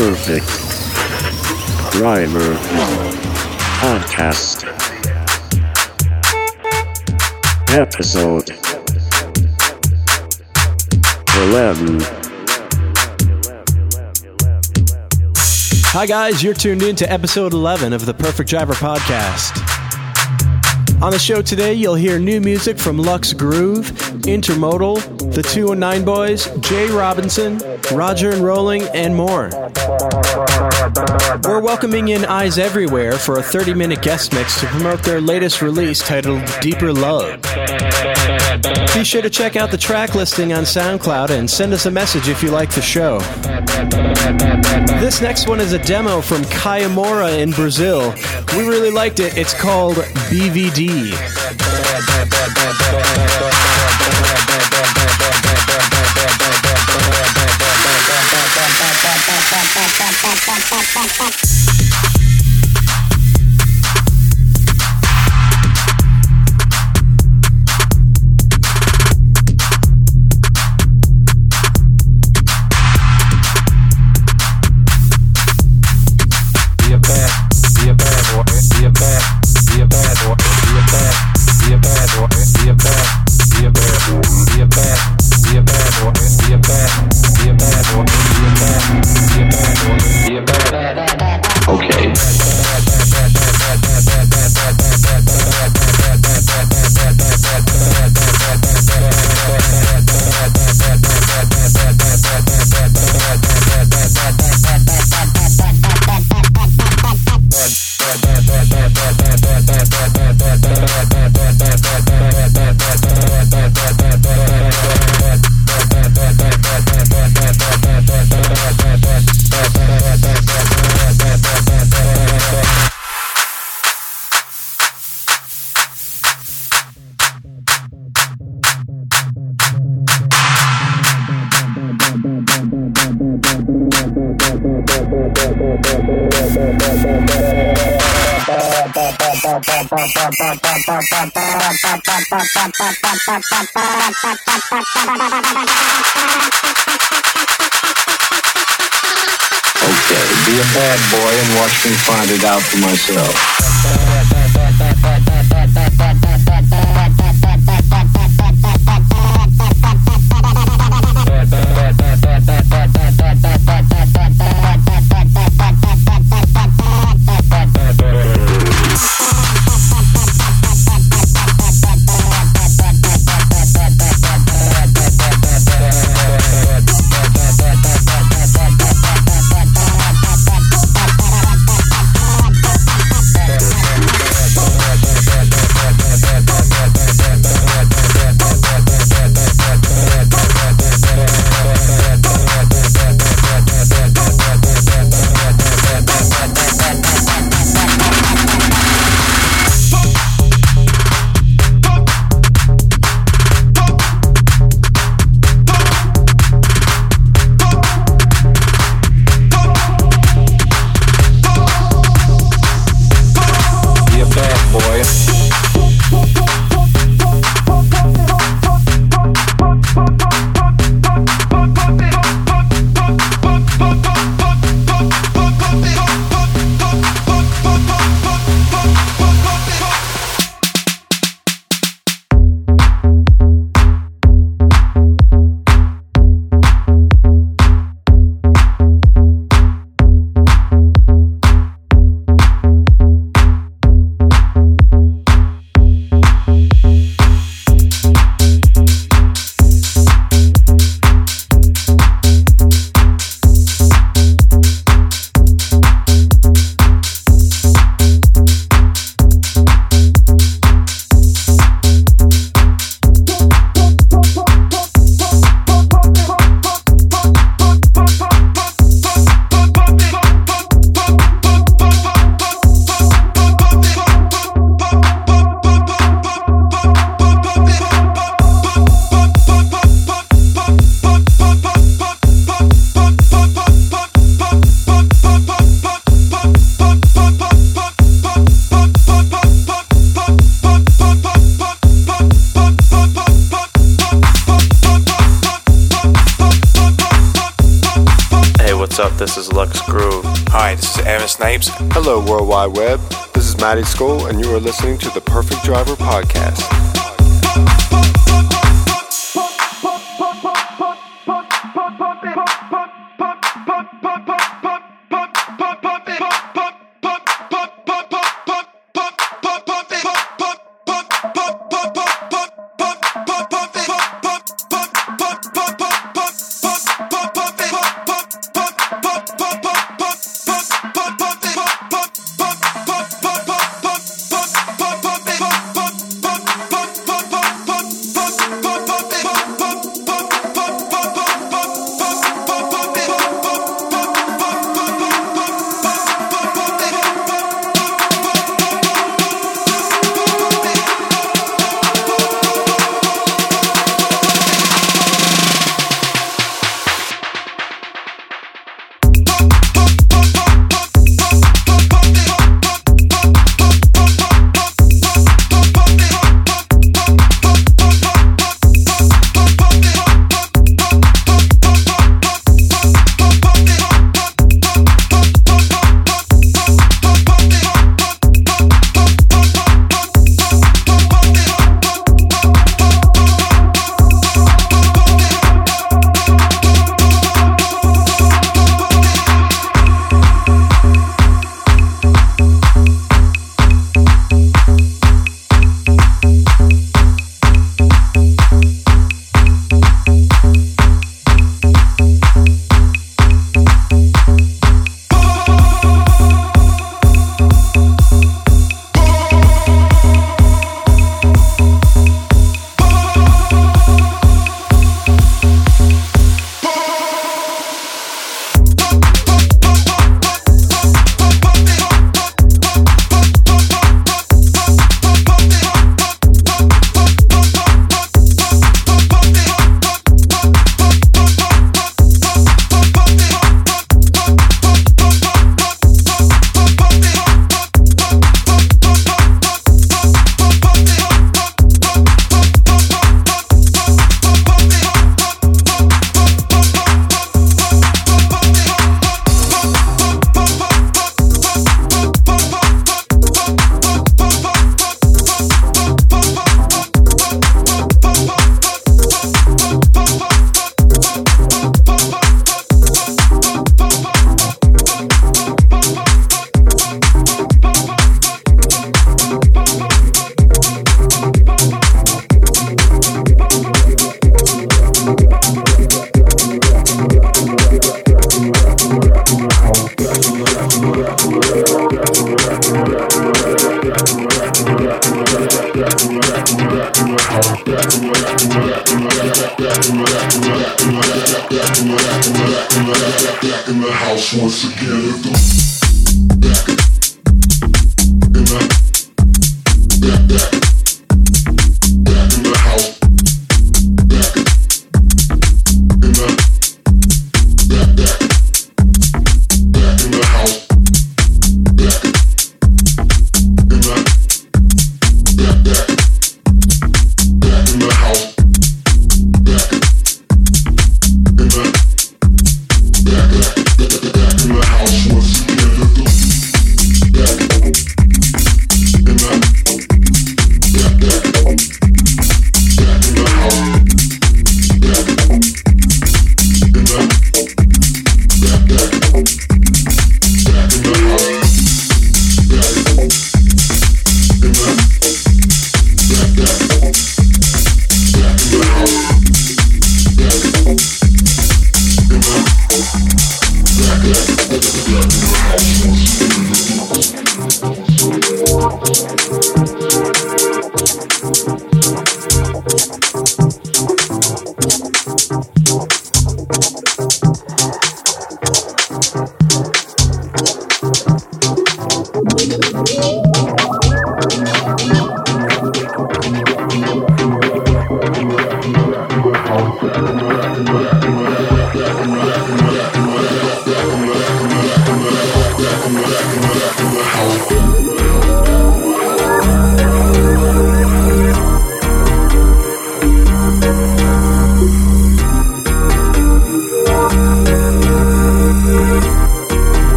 Perfect. Driver. Podcast. Episode. 11 Hi, guys. You're tuned in to episode 11 of the Perfect Driver Podcast. On the show today, you'll hear new music from Lux Groove, Intermodal, the 219 Boys, Jay Robinson, Roger and Rolling, and more. We're welcoming in Eyes Everywhere for a 30 minute guest mix to promote their latest release titled Deeper Love. Be sure to check out the track listing on SoundCloud and send us a message if you like the show. This next one is a demo from Kiyomura in Brazil. We really liked it. It's called BVD. fuck, fuck. Okay, be a bad boy and watch me find it out for myself. Web. This is Matty Skull, and you are listening to the Perfect Driver Podcast.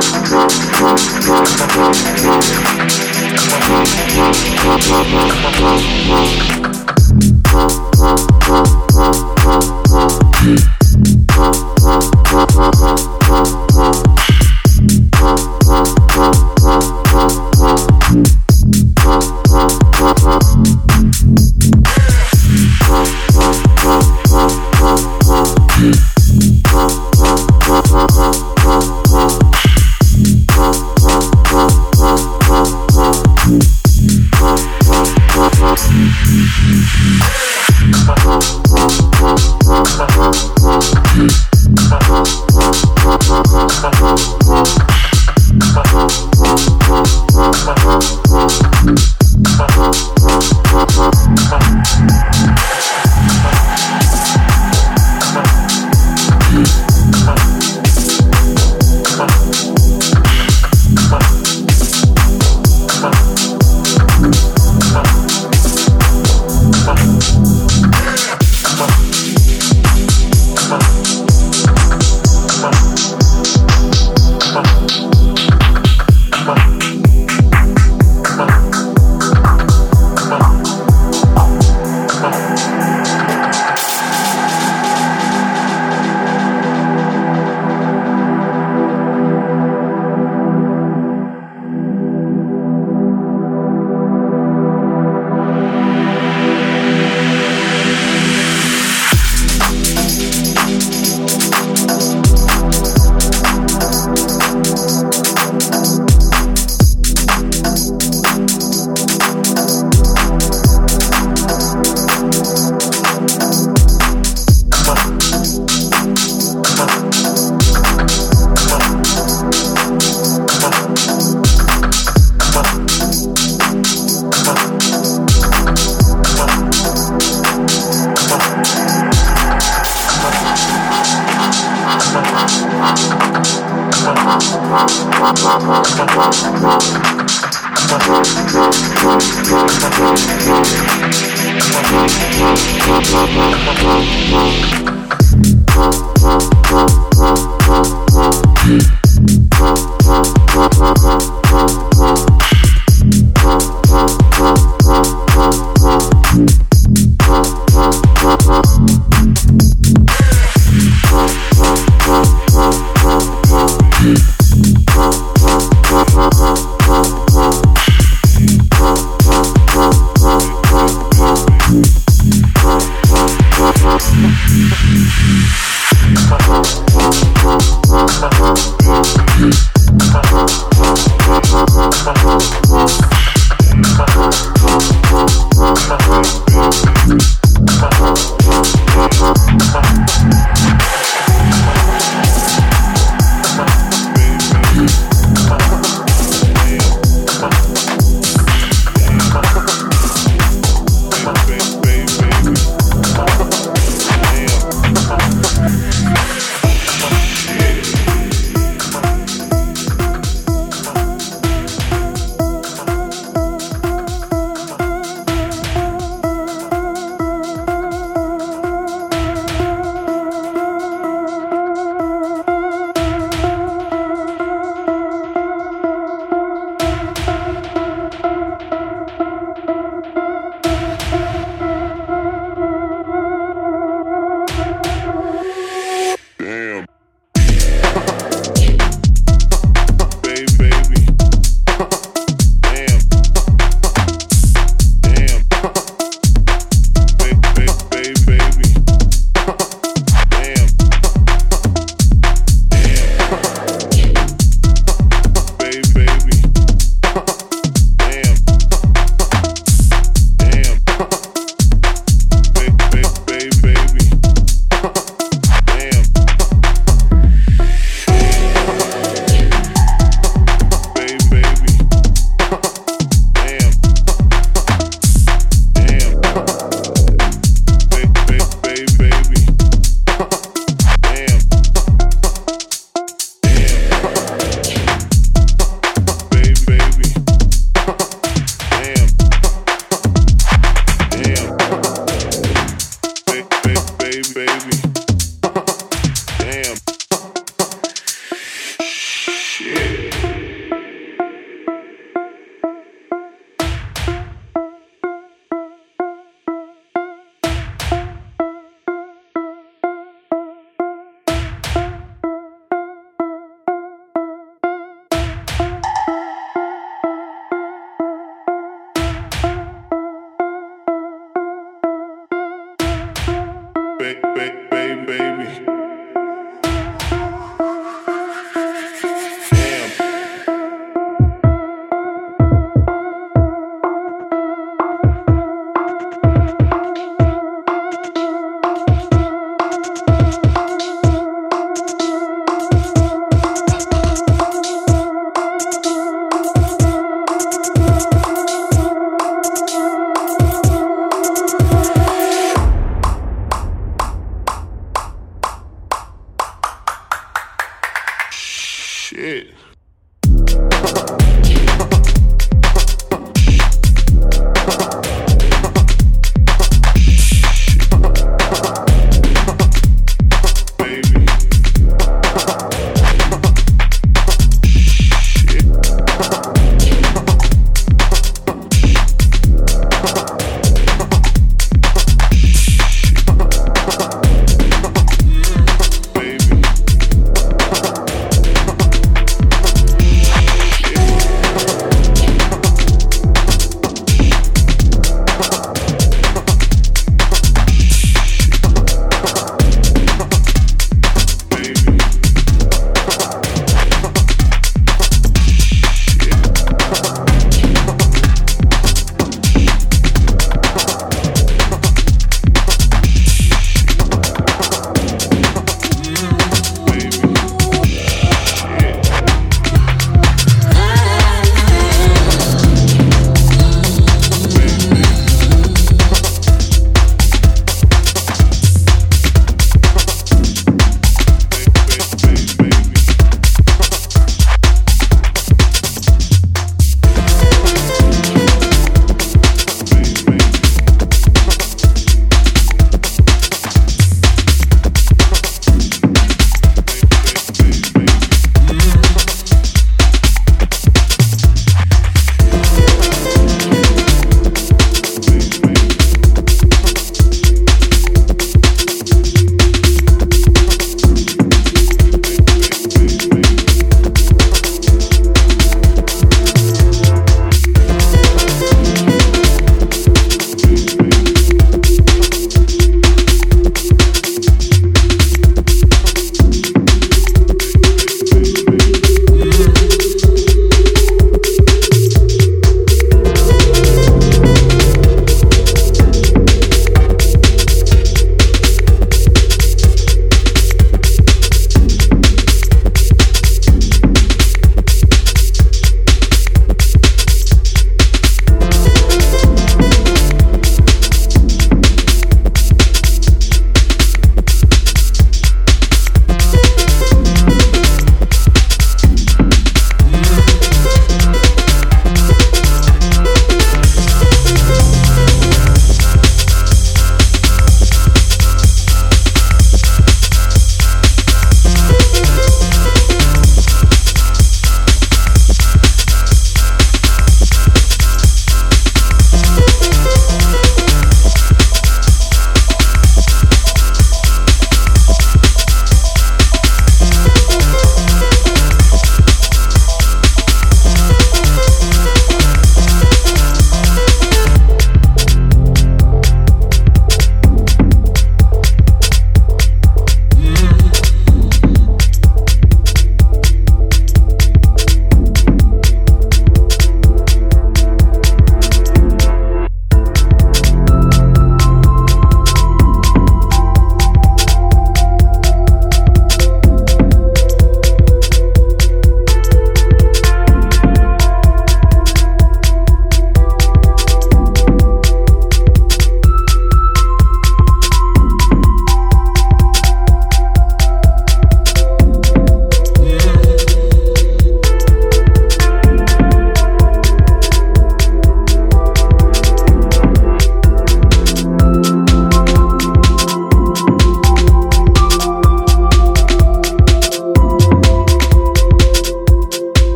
Come on.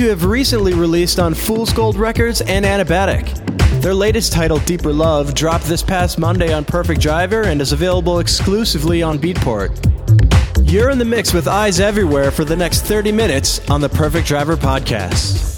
Two have recently released on Fool's Gold Records and Anabatic. Their latest title, Deeper Love, dropped this past Monday on Perfect Driver and is available exclusively on Beatport. You're in the mix with Eyes Everywhere for the next 30 minutes on the Perfect Driver podcast.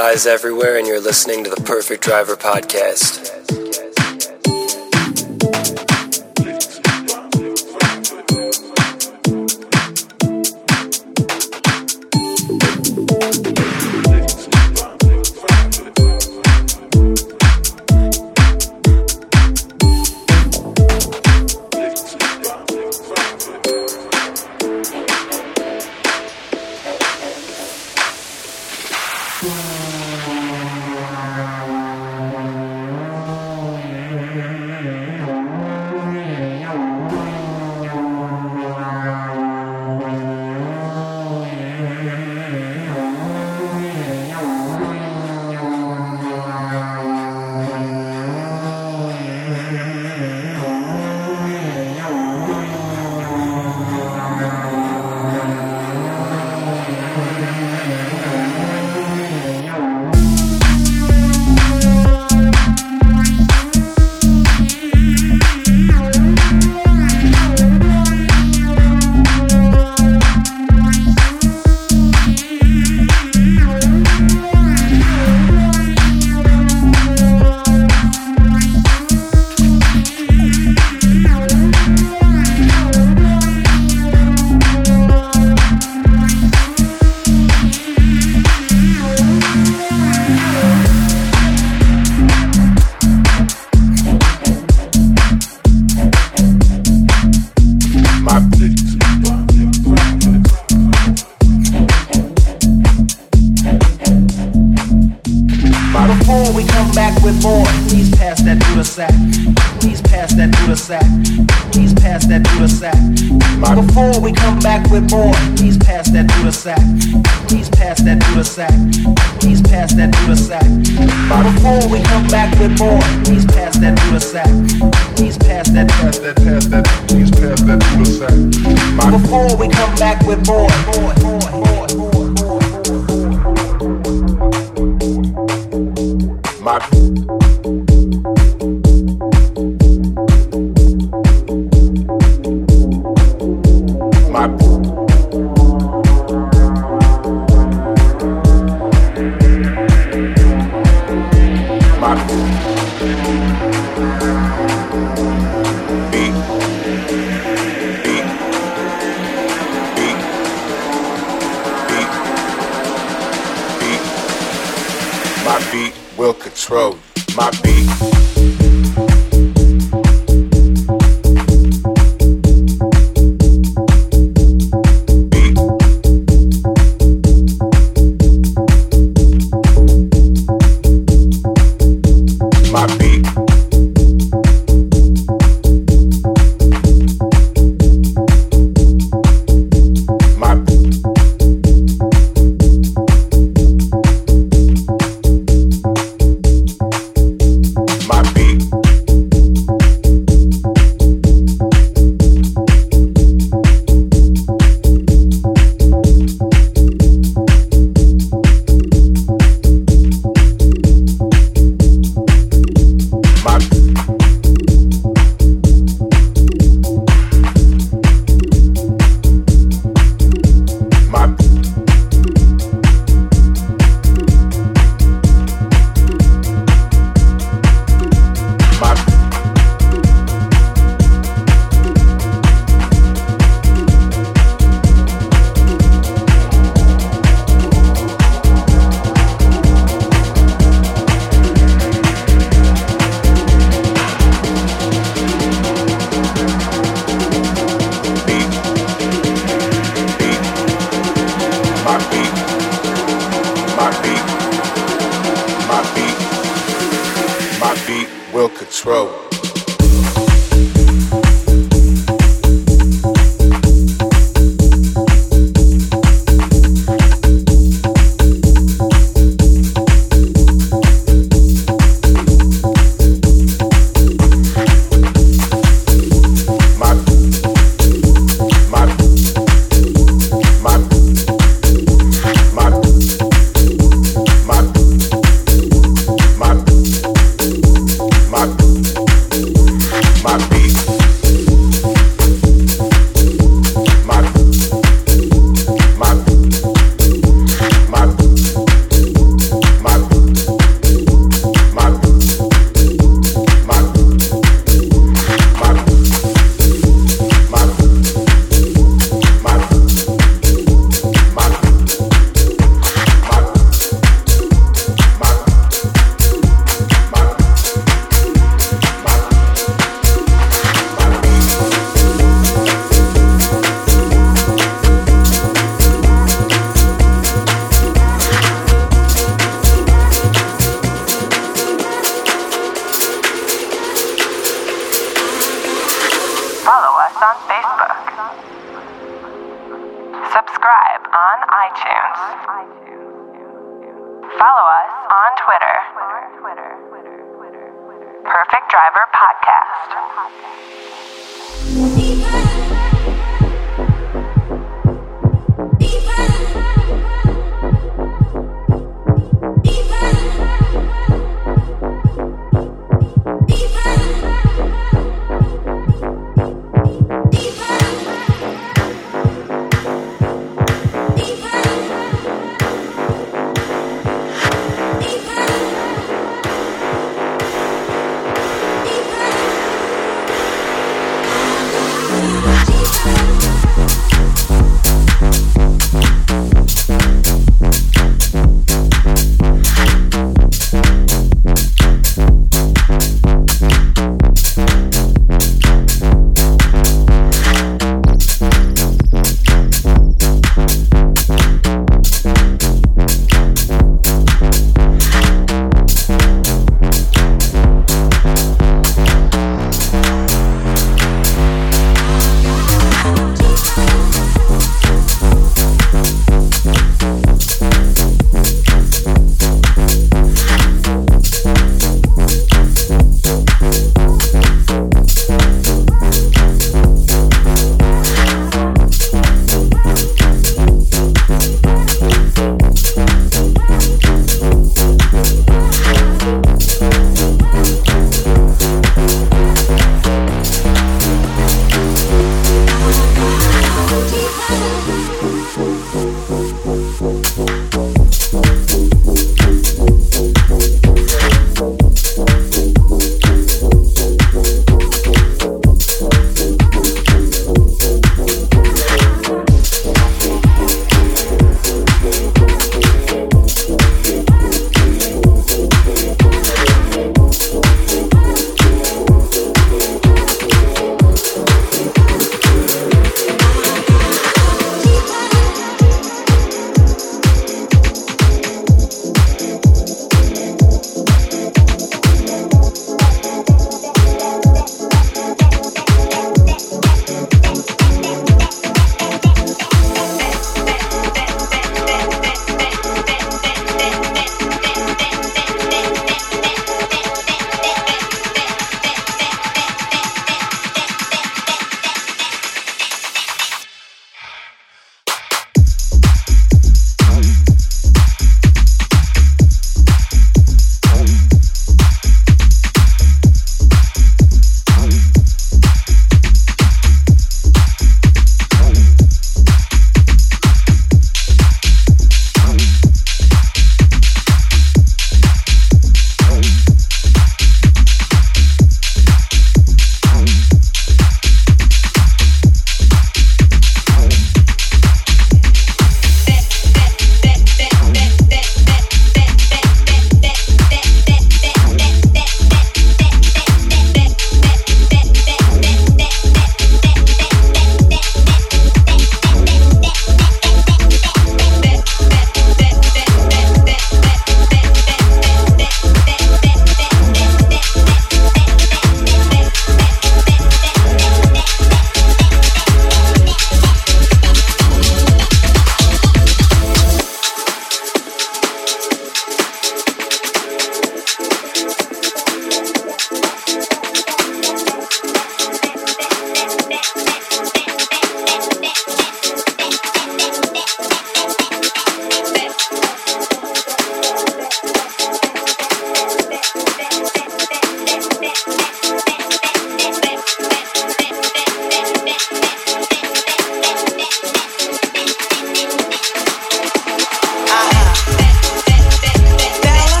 eyes everywhere, and you're listening to the Perfect Driver Podcast.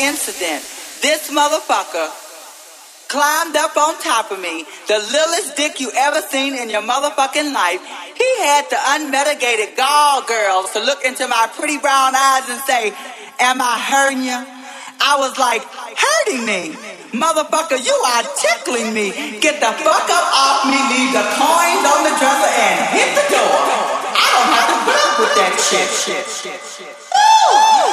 incident, this motherfucker climbed up on top of me, the littlest dick you ever seen in your motherfucking life. He had the unmitigated gall girls to look into my pretty brown eyes and say, Am I hurting you? I was like, Hurting me? Motherfucker, you are tickling me. Get the fuck up off me, leave the coins on the dresser and hit the door. I don't have to put up with that shit. shit, shit, shit, shit.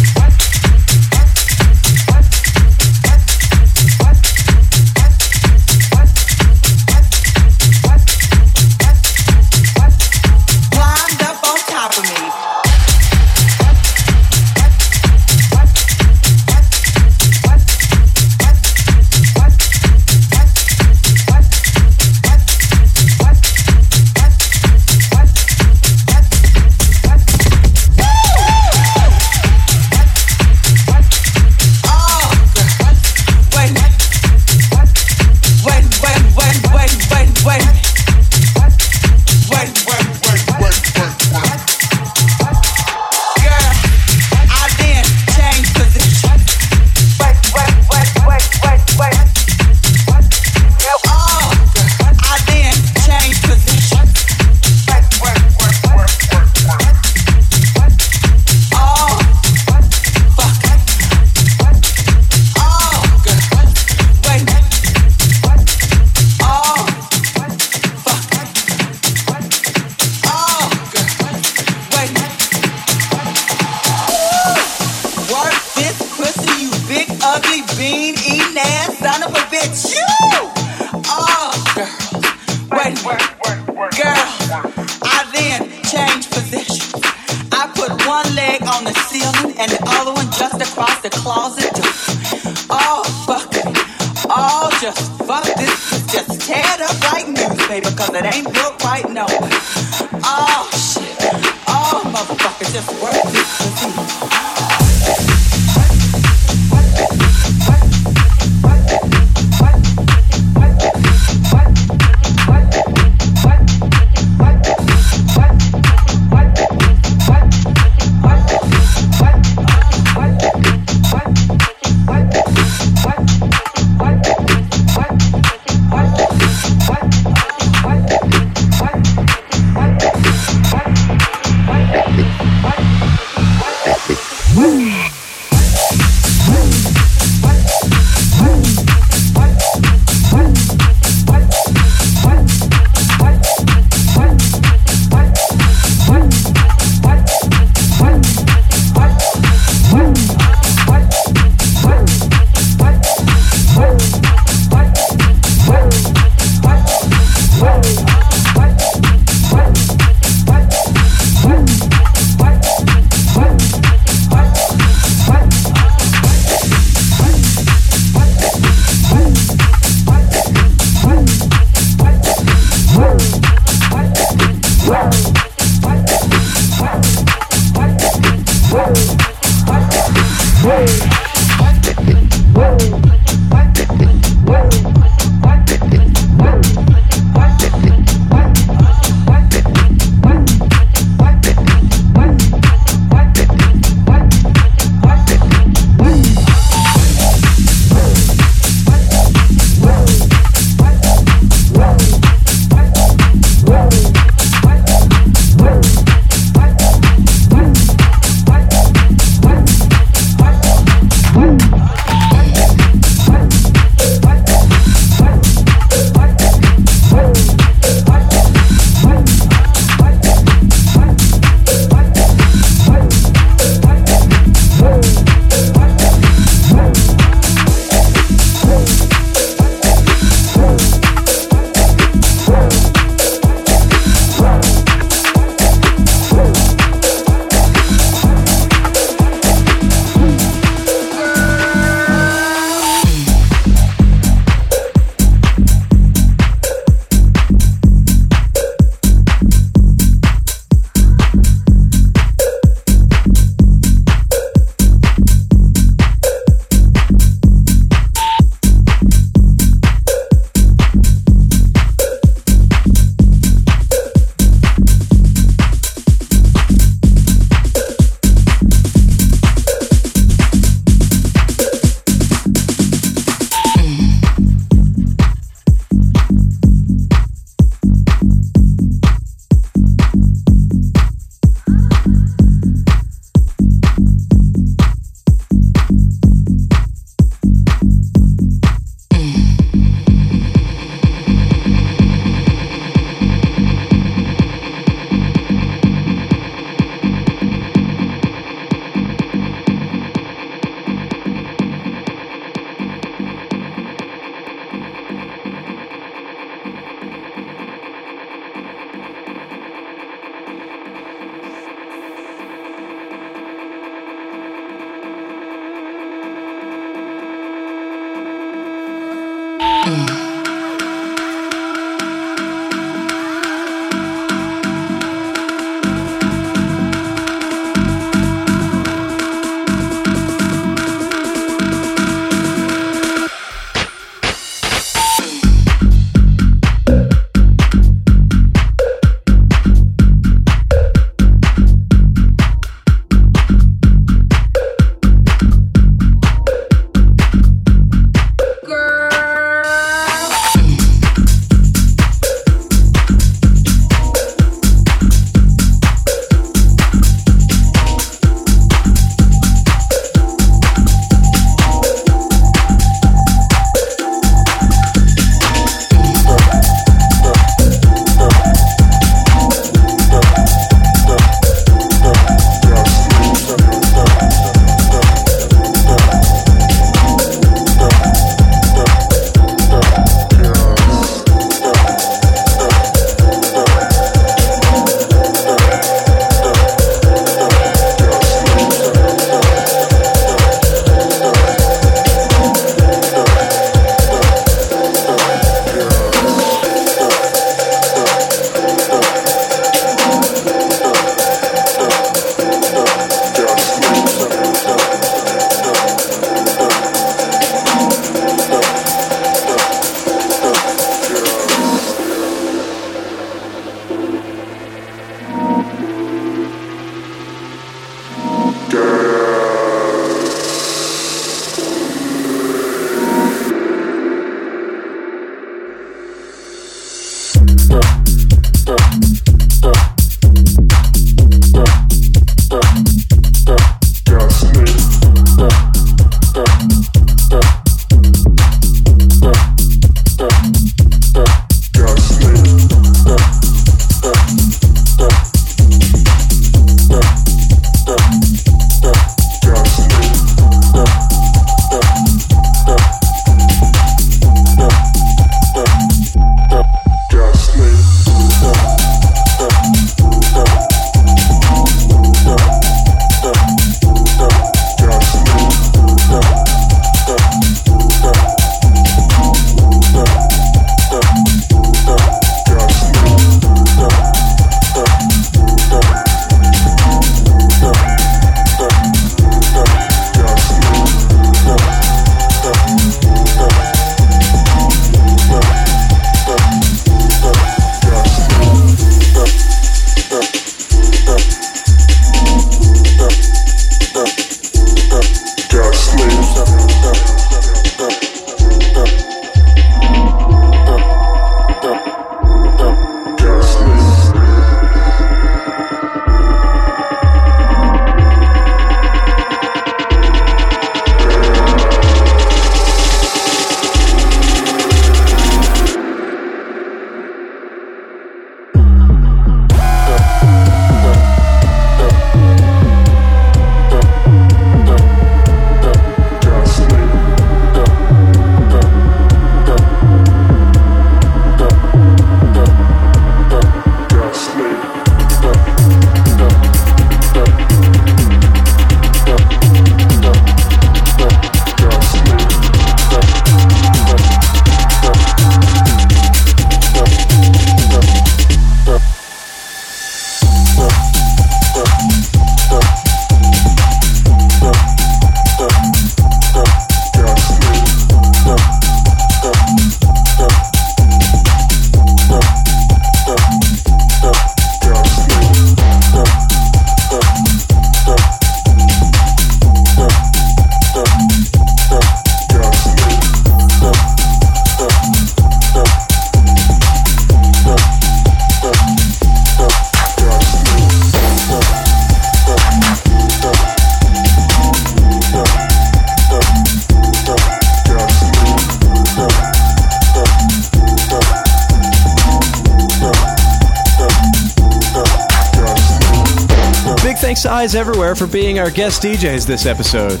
Thanks to Eyes Everywhere for being our guest DJs this episode.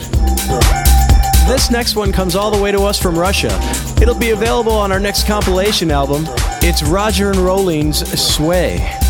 This next one comes all the way to us from Russia. It'll be available on our next compilation album. It's Roger and Rolling's Sway.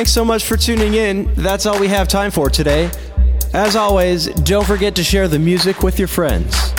Thanks so much for tuning in. That's all we have time for today. As always, don't forget to share the music with your friends.